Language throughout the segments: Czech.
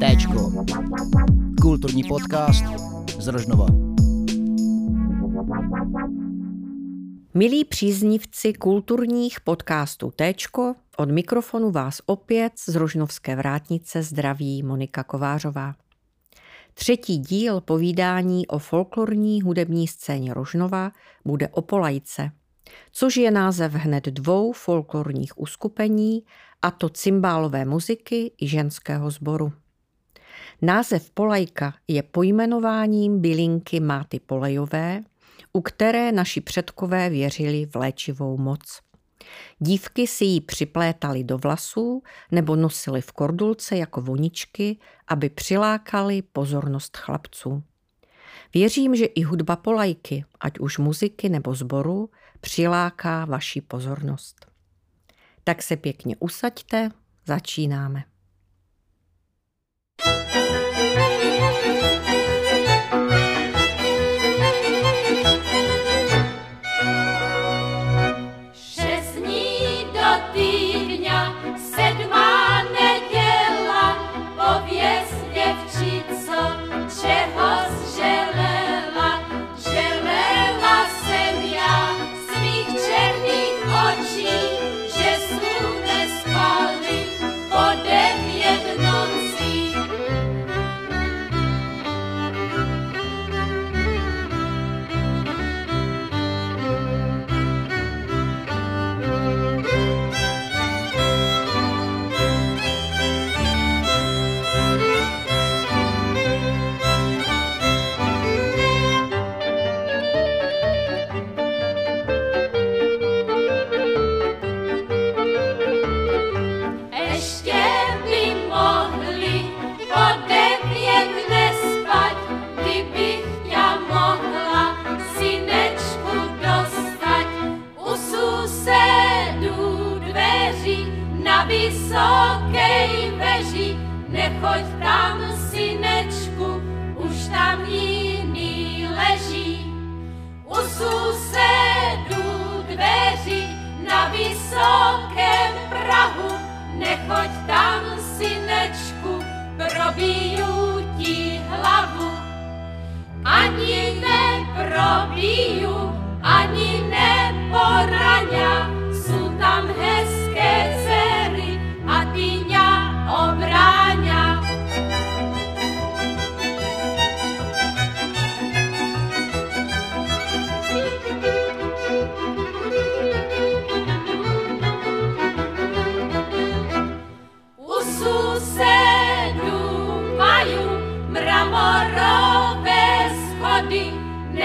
Téčko. Kulturní podcast z Rožnova. Milí příznivci kulturních podcastů Téčko, od mikrofonu vás opět z Rožnovské vrátnice zdraví Monika Kovářová. Třetí díl povídání o folklorní hudební scéně Rožnova bude o Polajce, což je název hned dvou folklorních uskupení, a to cymbálové muziky i ženského sboru. Název Polajka je pojmenováním bylinky Máty Polejové, u které naši předkové věřili v léčivou moc. Dívky si ji připlétaly do vlasů nebo nosily v kordulce jako voničky, aby přilákali pozornost chlapců. Věřím, že i hudba polajky, ať už muziky nebo zboru, přiláká vaši pozornost. Tak se pěkně usaďte, začínáme.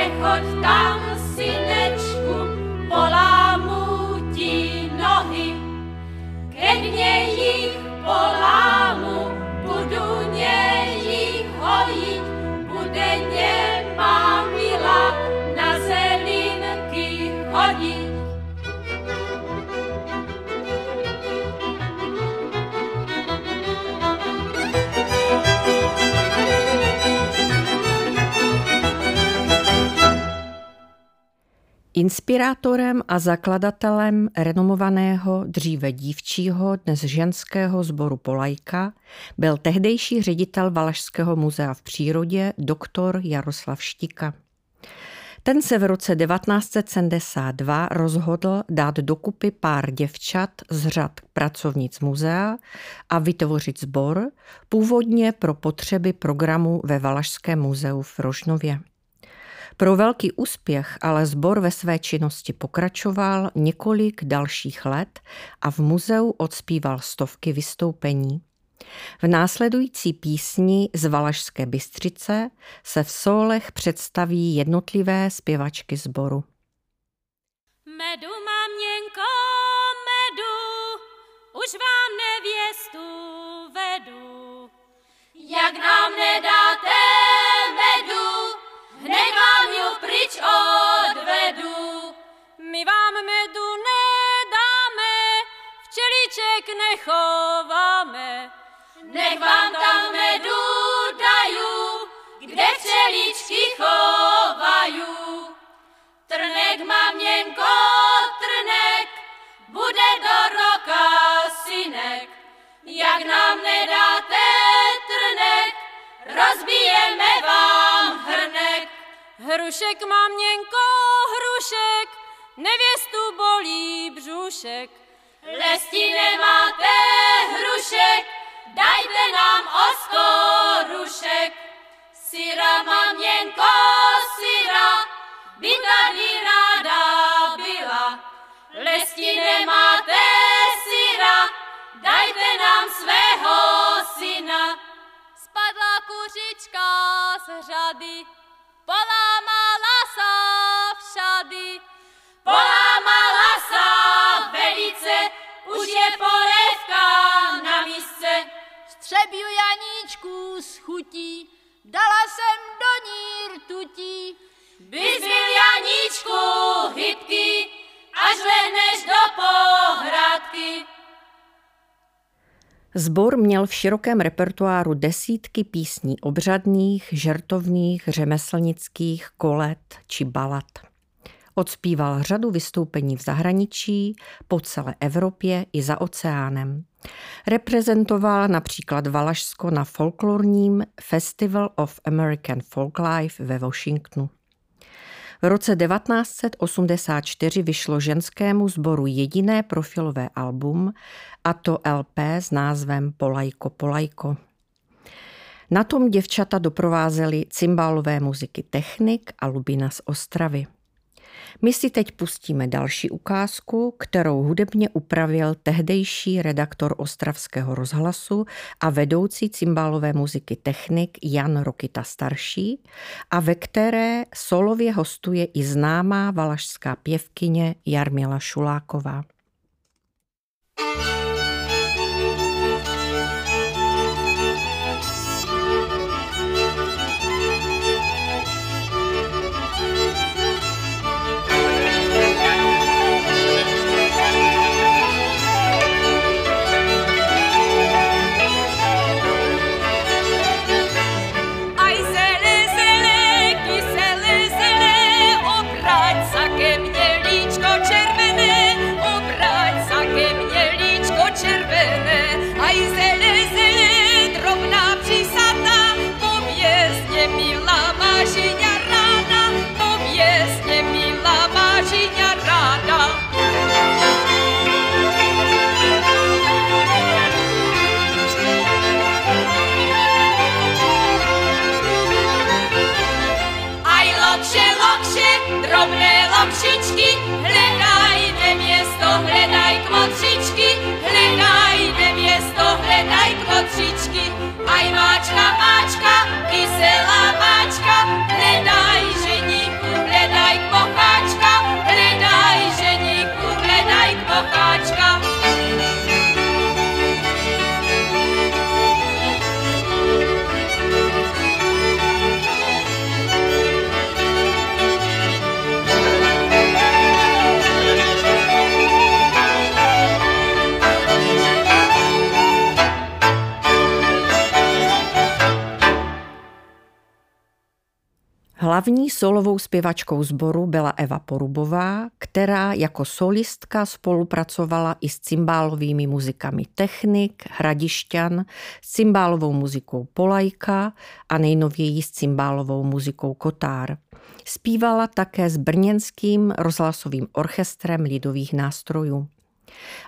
Frankfurt down. Inspirátorem a zakladatelem renomovaného dříve dívčího, dnes ženského sboru Polajka byl tehdejší ředitel Valašského muzea v přírodě doktor Jaroslav Štika. Ten se v roce 1972 rozhodl dát dokupy pár děvčat z řad pracovnic muzea a vytvořit sbor, původně pro potřeby programu ve Valašském muzeu v Rožnově. Pro velký úspěch ale sbor ve své činnosti pokračoval několik dalších let a v muzeu odspíval stovky vystoupení. V následující písni z Valašské Bystřice se v solech představí jednotlivé zpěvačky sboru. Medu, maměnko, medu, už vám nevěstu vedu. Jak nám nedáte pryč odvedu. My vám medu nedáme, včelíček nechováme. Nech vám tam medu daju, kde včeličky chovajú. Trnek, maměnko, trnek, bude do roka synek, jak nám nedáte trnek, rozbijeme vám hrnek. Hrušek, maměnko, hrušek, nevěstu bolí břušek. Lesti nemáte hrušek, dajte nám osko rušek. Syra, maměnko, syra, by tady ráda byla. Lesti nemáte syra, dajte nám svého syna. Spadla kuřička z řady, polámala sa všady. Polámala sa velice, už je polévka na misce. Střebiu Janíčku z chutí, dala jsem do ní rtutí. Bys byl Janíčku hybký, až lehneš do pohradky. Zbor měl v širokém repertoáru desítky písní obřadných, žertovných, řemeslnických, kolet či balad. Odspíval řadu vystoupení v zahraničí, po celé Evropě i za oceánem. Reprezentoval například Valašsko na folklorním Festival of American Folklife ve Washingtonu. V roce 1984 vyšlo ženskému sboru jediné profilové album, a to LP s názvem Polajko Polajko. Na tom děvčata doprovázely cymbálové muziky Technik a Lubina z Ostravy. My si teď pustíme další ukázku, kterou hudebně upravil tehdejší redaktor Ostravského rozhlasu a vedoucí cymbálové muziky technik Jan Rokita starší a ve které solově hostuje i známá valašská pěvkyně Jarmila Šuláková. thank you Mačka, mačka, kysela. Hlavní solovou zpěvačkou sboru byla Eva Porubová, která jako solistka spolupracovala i s cymbálovými muzikami Technik, Hradišťan, s cymbálovou muzikou Polajka a nejnověji s cymbálovou muzikou Kotár. Zpívala také s brněnským rozhlasovým orchestrem lidových nástrojů.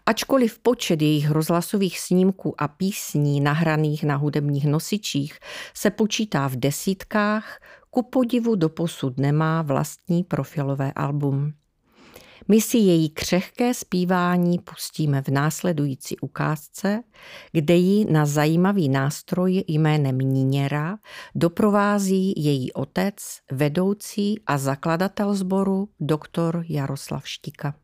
Ačkoliv počet jejich rozhlasových snímků a písní nahraných na hudebních nosičích se počítá v desítkách, ku podivu doposud nemá vlastní profilové album. My si její křehké zpívání pustíme v následující ukázce, kde ji na zajímavý nástroj jménem Níněra doprovází její otec, vedoucí a zakladatel sboru doktor Jaroslav Štika.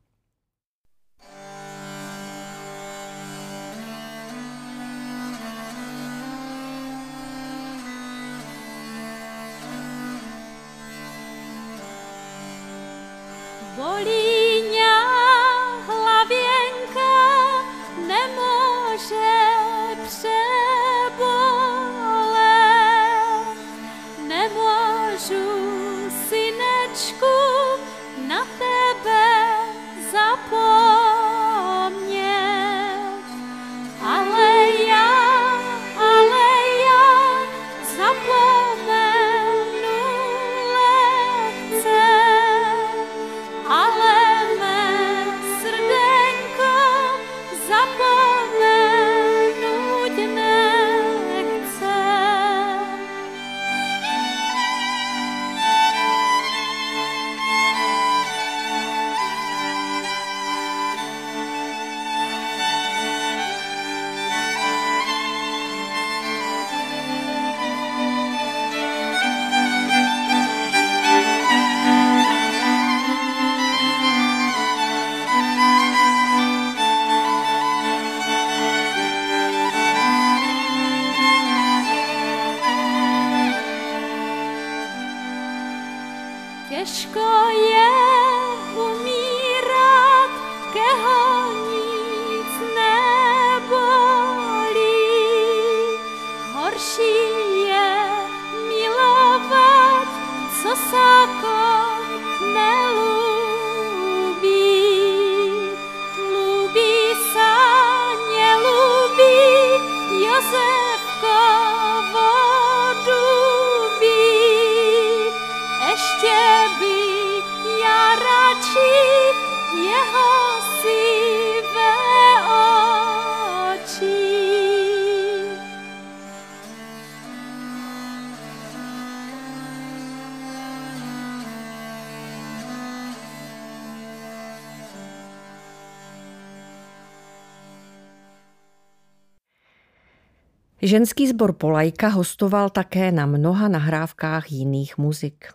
Ženský sbor Polajka hostoval také na mnoha nahrávkách jiných muzik.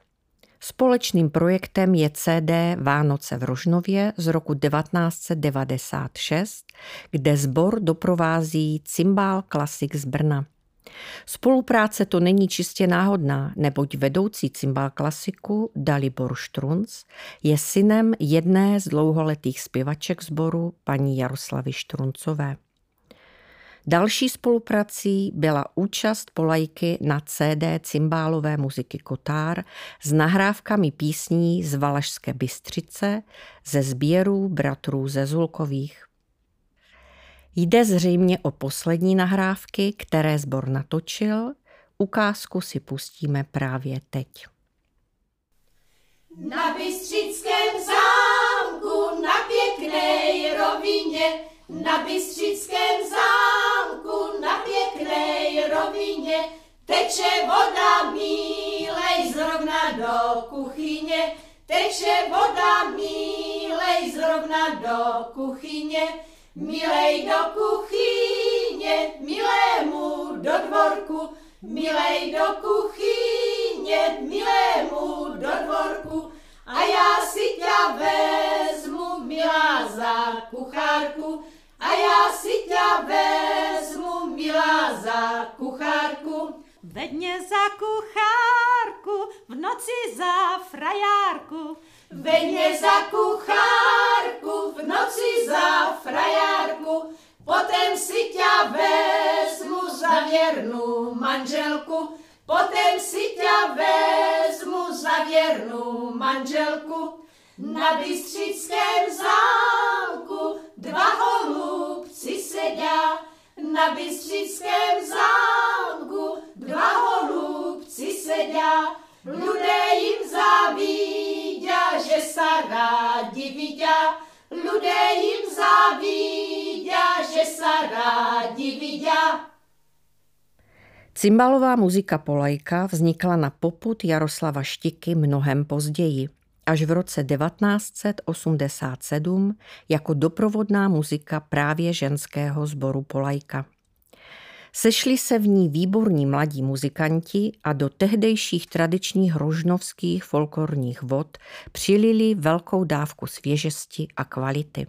Společným projektem je CD Vánoce v Rožnově z roku 1996, kde sbor doprovází cymbál klasik z Brna. Spolupráce to není čistě náhodná, neboť vedoucí cymbál klasiku Dalibor Štrunc je synem jedné z dlouholetých zpěvaček sboru paní Jaroslavy Štruncové. Další spoluprací byla účast Polajky na CD cymbálové muziky Kotár s nahrávkami písní z Valašské Bystřice ze sběrů bratrů ze Zulkových. Jde zřejmě o poslední nahrávky, které sbor natočil. Ukázku si pustíme právě teď. Na Bystřickém zámku, na pěkné rovině, na Bystřickém zámku, na pěkné rovině, teče voda mílej zrovna do kuchyně, teče voda mílej zrovna do kuchyně, milej do kuchyně, milému do dvorku, milej do kuchyně, milému do dvorku, a já si tě vezmu, milá, za kuchárku, a já si tě vezmu, milá, za kuchárku. Vedně za kuchárku, v noci za frajárku. Vedně za kuchárku, v noci za frajárku, potom si tě vezmu za věrnou manželku, potom si tě vezmu za věrnou manželku. Na Bystřickém zámku dva holubci sedá, na Bystřickém zámku dva holubci sedá, Ľudé jim závidia, že sa rádi vidia. Ľudé jim závidia, že sa rádi vidia. Cymbalová muzika Polajka vznikla na poput Jaroslava Štiky mnohem později, až v roce 1987 jako doprovodná muzika právě ženského sboru Polajka. Sešli se v ní výborní mladí muzikanti a do tehdejších tradičních rožnovských folklorních vod přilili velkou dávku svěžesti a kvality.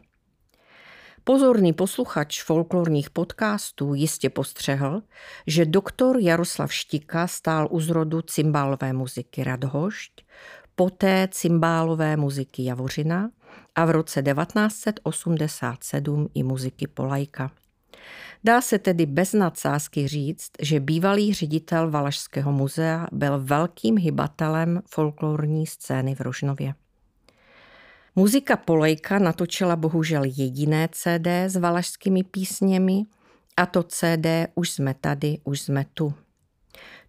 Pozorný posluchač folklorních podcastů jistě postřehl, že doktor Jaroslav Štika stál u zrodu cymbálové muziky Radhošť, poté cymbálové muziky Javořina a v roce 1987 i muziky Polajka. Dá se tedy bez nadsázky říct, že bývalý ředitel Valašského muzea byl velkým hybatelem folklorní scény v Rožnově. Muzika Polejka natočila bohužel jediné CD s valašskými písněmi a to CD Už jsme tady, už jsme tu.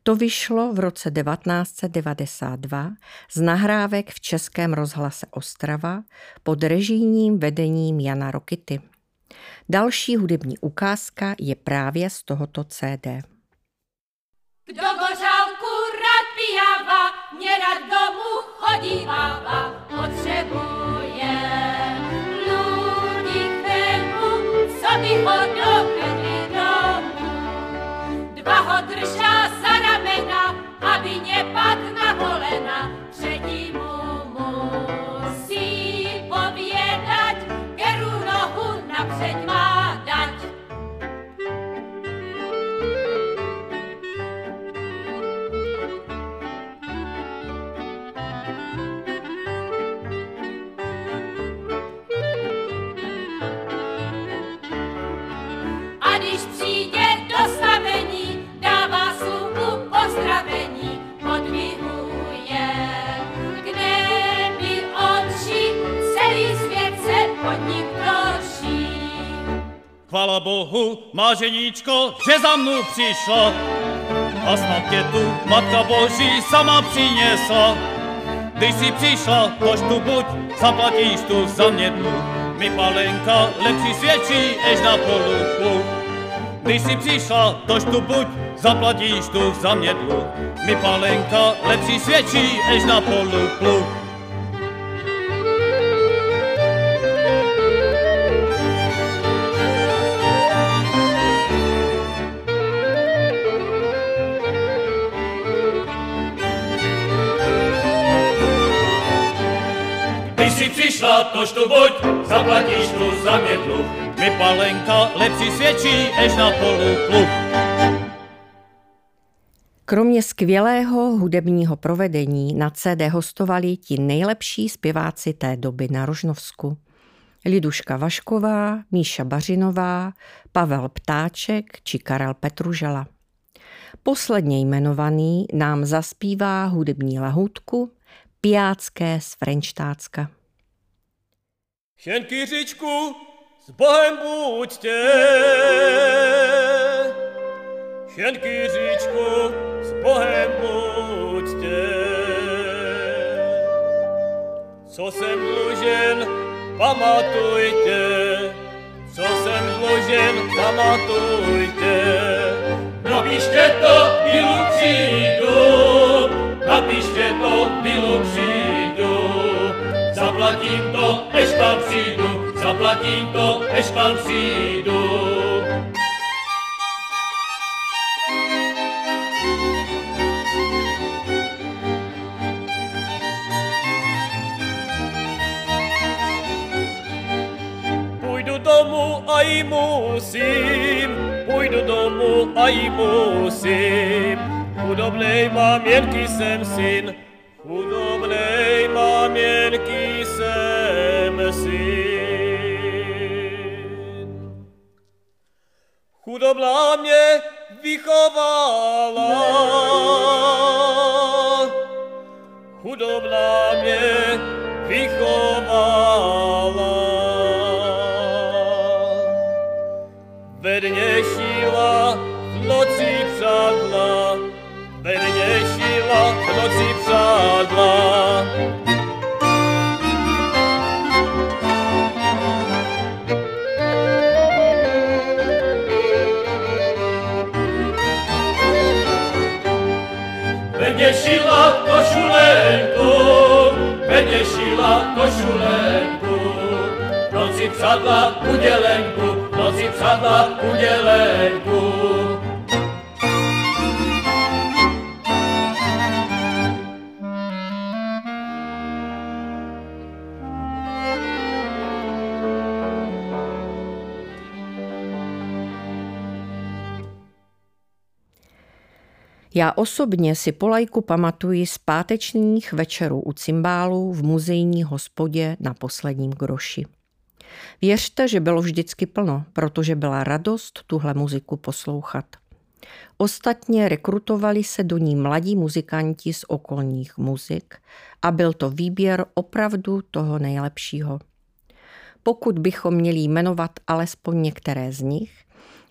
To vyšlo v roce 1992 z nahrávek v Českém rozhlase Ostrava pod režijním vedením Jana Rokity. Další hudební ukázka je právě z tohoto CD. Kdo gořálku rád pijává, rád domů chodívává, Bohu, máženíčko, že za mnou přišla. A snad tě tu Matka Boží sama přinesla. Když si přišla, tož tu buď, zaplatíš tu za mě dluh. Mi palenka lepší svědčí, ež na polu Když si přišla, tož tu buď, zaplatíš tu za mě dluh. Mi palenka lepší svědčí, ež na polu přišla, tož tu buď, zaplatíš tu za mě dluh. Mi palenka lepší svědčí, ež na polu pluh. Kromě skvělého hudebního provedení na CD hostovali ti nejlepší zpěváci té doby na Rožnovsku. Liduška Vašková, Míša Bařinová, Pavel Ptáček či Karel Petružela. Posledně jmenovaný nám zaspívá hudební lahůdku Pijácké z Frenštácka. Šenky říčku, s Bohem buďte. Šenky říčku, s Bohem buďte. Co jsem dlužen, pamatujte. Co jsem dlužen, pamatujte. Napište to, přijdu. Napište to, přijdu. Zaplatím to, než tam přijdu, zaplatím to, než tam přijdu. Půjdu domů a i musím, půjdu domů a i musím. Chudobnej maměnky jsem syn, Chudobná mě vychovala, chudobná mě vychovala. Ve dně přádla udělenku, noci přádla udělenku. Já osobně si Polajku pamatuji z pátečních večerů u cymbálů v muzejní hospodě na posledním groši. Věřte, že bylo vždycky plno, protože byla radost tuhle muziku poslouchat. Ostatně rekrutovali se do ní mladí muzikanti z okolních muzik a byl to výběr opravdu toho nejlepšího. Pokud bychom měli jmenovat alespoň některé z nich,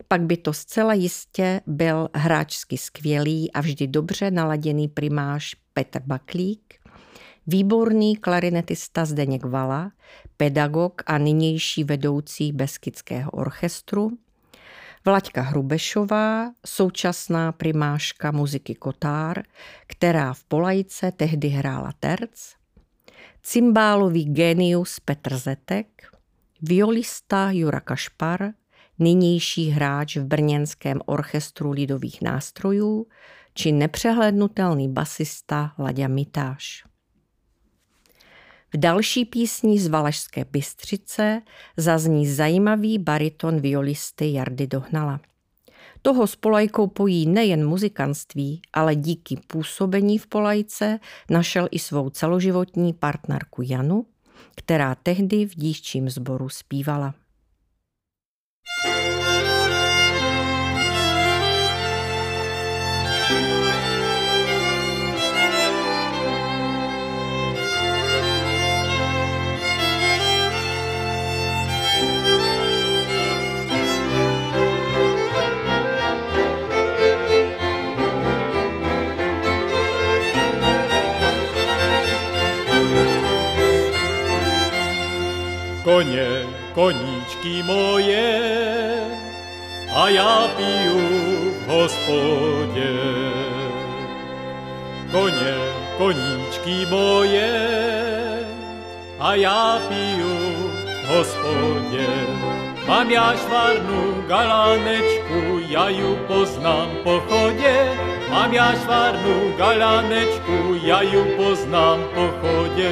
pak by to zcela jistě byl hráčsky skvělý a vždy dobře naladěný primáš Petr Baklík, výborný klarinetista Zdeněk Vala, pedagog a nynější vedoucí Beskidského orchestru, Vlaďka Hrubešová, současná primáška muziky Kotár, která v Polajce tehdy hrála terc, cymbálový genius Petr Zetek, violista Jura Kašpar, nynější hráč v brněnském orchestru lidových nástrojů či nepřehlednutelný basista Laďa Mitáš. V další písni z Valašské Bystřice zazní zajímavý bariton violisty Jardy Dohnala. Toho s Polajkou pojí nejen muzikantství, ale díky působení v Polajce našel i svou celoživotní partnerku Janu, která tehdy v dívčím sboru zpívala. Koníčky moje, a já piju v hospodě. Koně, koníčky moje, a já piju v hospodě. Mám já švarnu galánečku, já ju poznám po chodě. Mám já švarnu galánečku, já ju poznám po chodě.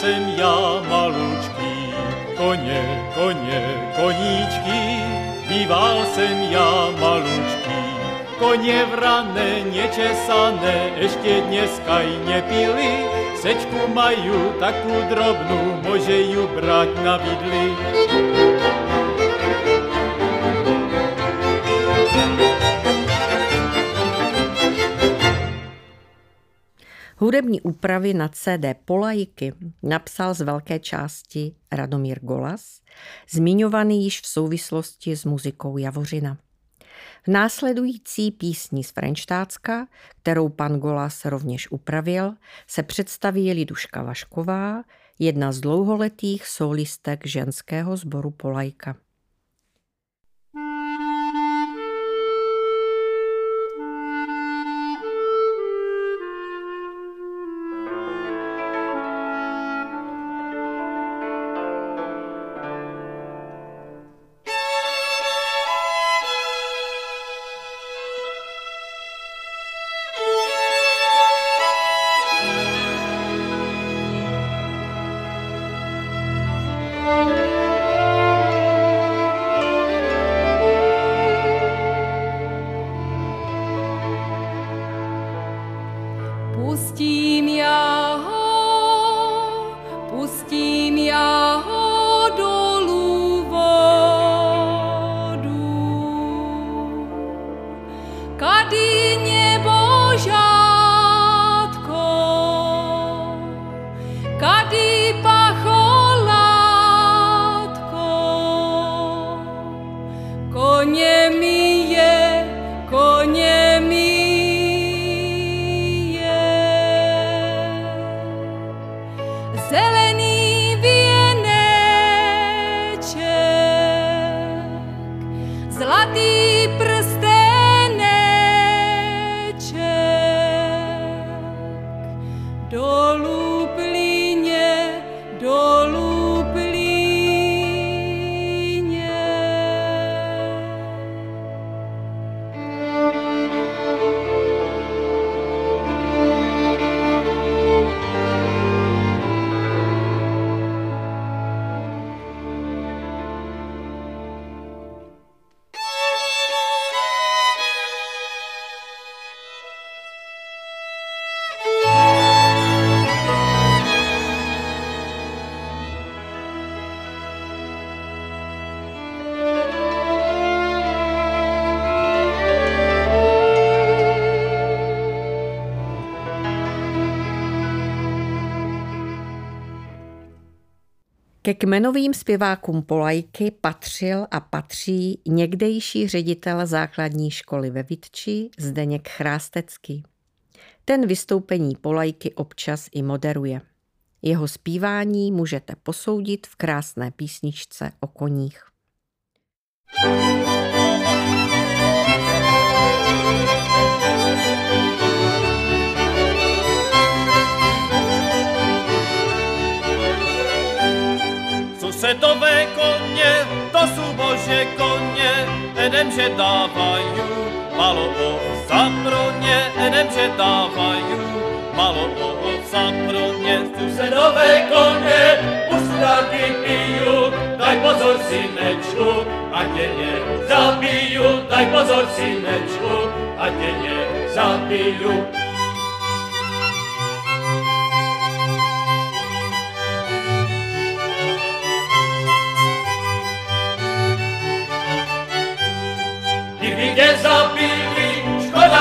Jsem já malučký. Koně, koně, koníčky, býval jsem já malučký. Koně vrané, nečesané, ještě dneska i nepili. Sečku majú takú drobnú, môže ju brať na vidli. Hudební úpravy na CD Polajky napsal z velké části Radomír Golas, zmiňovaný již v souvislosti s muzikou Javořina. V následující písni z Frenštátska, kterou pan Golas rovněž upravil, se představí Liduška Vašková, jedna z dlouholetých solistek ženského sboru Polajka. Ke kmenovým zpěvákům Polajky patřil a patří někdejší ředitel základní školy ve Vitči Zdeněk Chrástecký. Ten vystoupení Polajky občas i moderuje. Jeho zpívání můžete posoudit v krásné písničce o koních. Susedové koně, to jsou bože koně, jenomže dávají malo ovca pro ně, jenomže dávají malo ovca pro ně. Susedové koně, ustáky piju, daj pozor synečku, a tě ně zabiju, daj pozor synečku, a tě ně zabiju.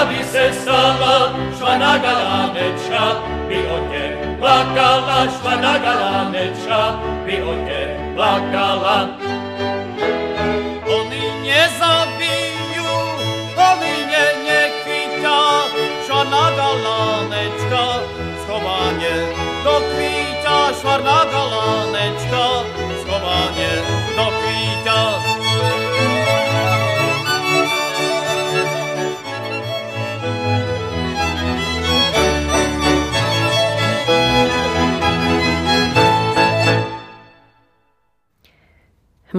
Aby se stala šla na galánečka, by o tě plakala, šla na galánečka, by o tě plakala.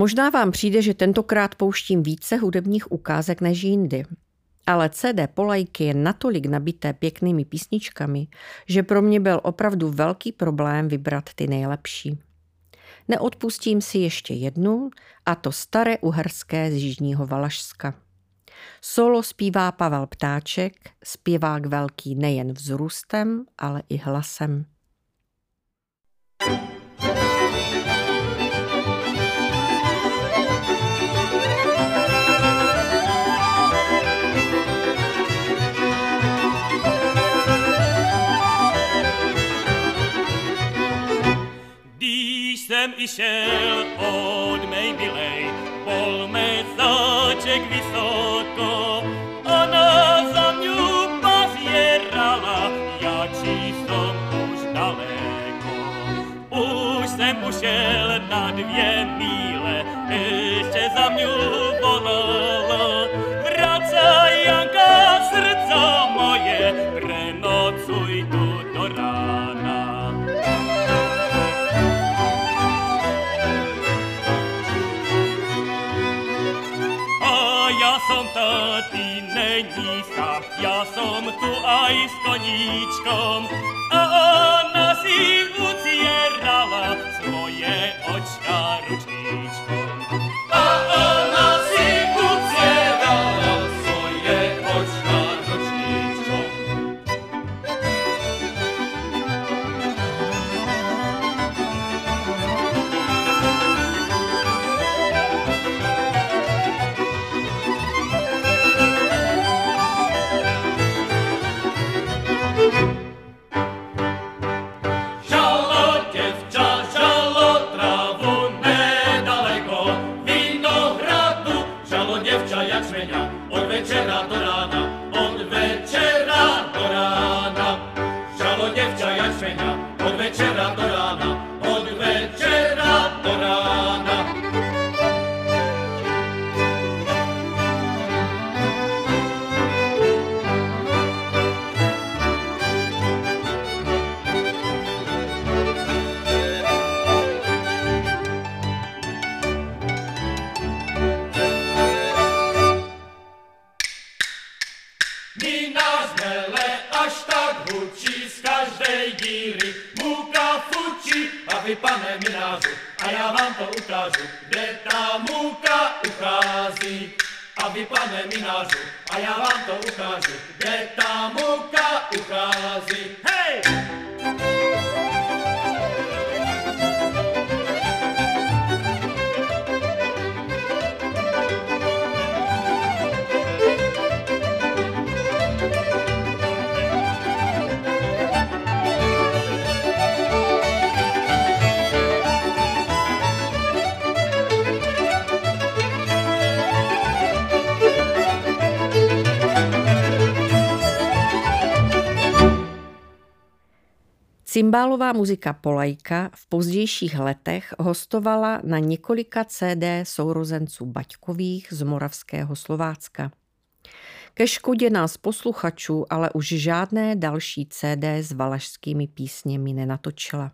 Možná vám přijde, že tentokrát pouštím více hudebních ukázek než jindy. Ale CD Polajky je natolik nabité pěknými písničkami, že pro mě byl opravdu velký problém vybrat ty nejlepší. Neodpustím si ještě jednu, a to staré uherské z Jižního Valašska. Solo zpívá Pavel Ptáček, zpěvák velký nejen vzrůstem, ale i hlasem. Když jsem išel od mej milej, bol mesáček vysoko. Ona za mňu pozierala, ja či som už daleko. Už jsem ušel na dvě míle, ja som tu aj s koníčkom. A ona si ucierala svoje očka ručníčkom. Cymbálová muzika Polajka v pozdějších letech hostovala na několika CD sourozenců Baťkových z Moravského Slovácka. Ke škodě nás posluchačů ale už žádné další CD s valašskými písněmi nenatočila.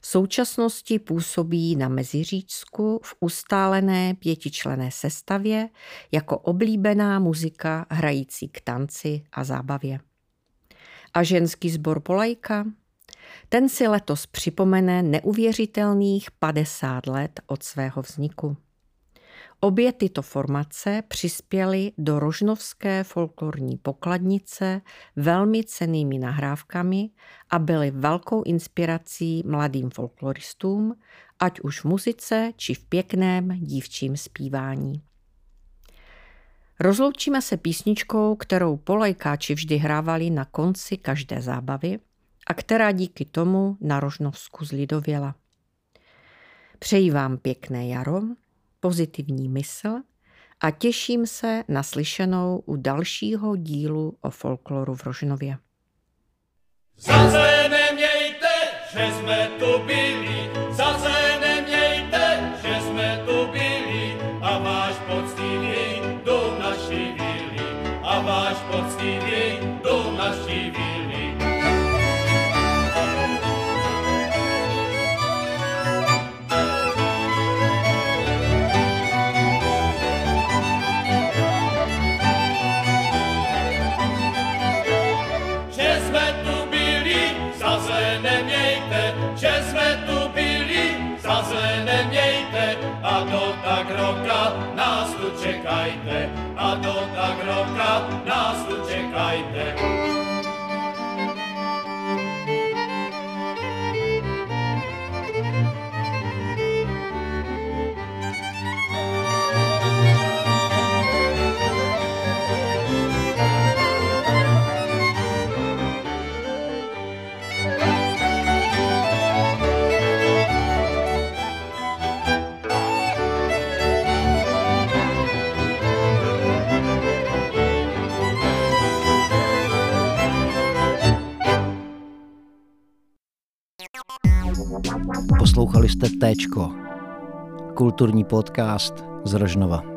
V současnosti působí na Meziříčsku v ustálené pětičlené sestavě jako oblíbená muzika hrající k tanci a zábavě. A ženský sbor Polajka? Ten si letos připomene neuvěřitelných 50 let od svého vzniku. Obě tyto formace přispěly do rožnovské folklorní pokladnice velmi cenými nahrávkami a byly velkou inspirací mladým folkloristům, ať už v muzice či v pěkném dívčím zpívání. Rozloučíme se písničkou, kterou polajkáči vždy hrávali na konci každé zábavy a která díky tomu na Rožnovsku zlidověla. Přeji vám pěkné jaro, pozitivní mysl a těším se na slyšenou u dalšího dílu o folkloru v Rožnově. Zase nemějte, že jsme tu byli, zase nemějte, že jsme tu byli a váš poctivý do naší vily, a váš poctivý do naší vily. Čekajte, a do tak roka nás tu čekajte. Poslouchali jste Téčko, kulturní podcast z Rožnova.